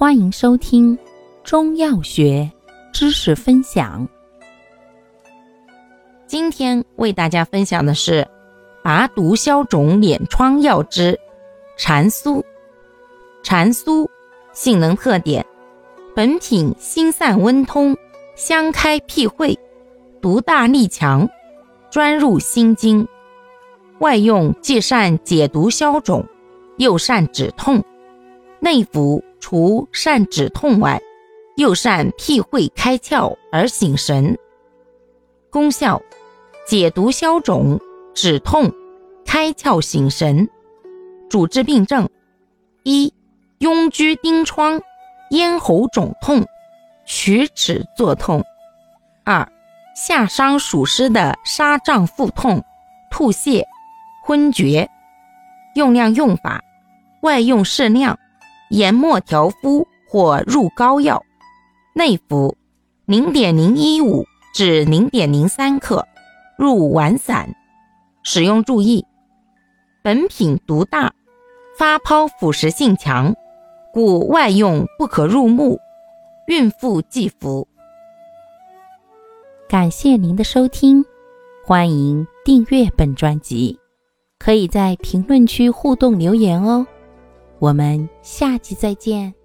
欢迎收听中药学知识分享。今天为大家分享的是拔毒消肿敛疮药之蝉酥。蝉酥性能特点：本品辛散温通，香开辟秽，毒大力强，专入心经。外用既善解毒消肿，又善止痛。内服除善止痛外，又善辟秽开窍而醒神。功效：解毒消肿、止痛、开窍醒神。主治病症：一、痈疽疔疮、咽喉肿痛、龋齿作痛；二、夏伤暑湿的纱胀腹痛、吐泻。昏厥，用量用法：外用适量，研末调敷或入膏药。内服零点零一五至零点零三克，入丸散。使用注意：本品毒大，发泡腐蚀性强，故外用不可入目，孕妇忌服。感谢您的收听，欢迎订阅本专辑。可以在评论区互动留言哦，我们下期再见。